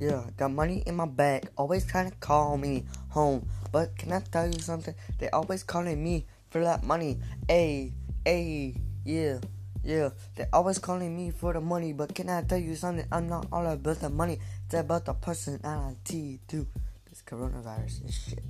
Yeah, got money in my bag, always trying to call me home. But can I tell you something? They always calling me for that money. Hey, hey, yeah, yeah. They always calling me for the money. But can I tell you something? I'm not all about the money. It's about the personality too. This coronavirus is shit.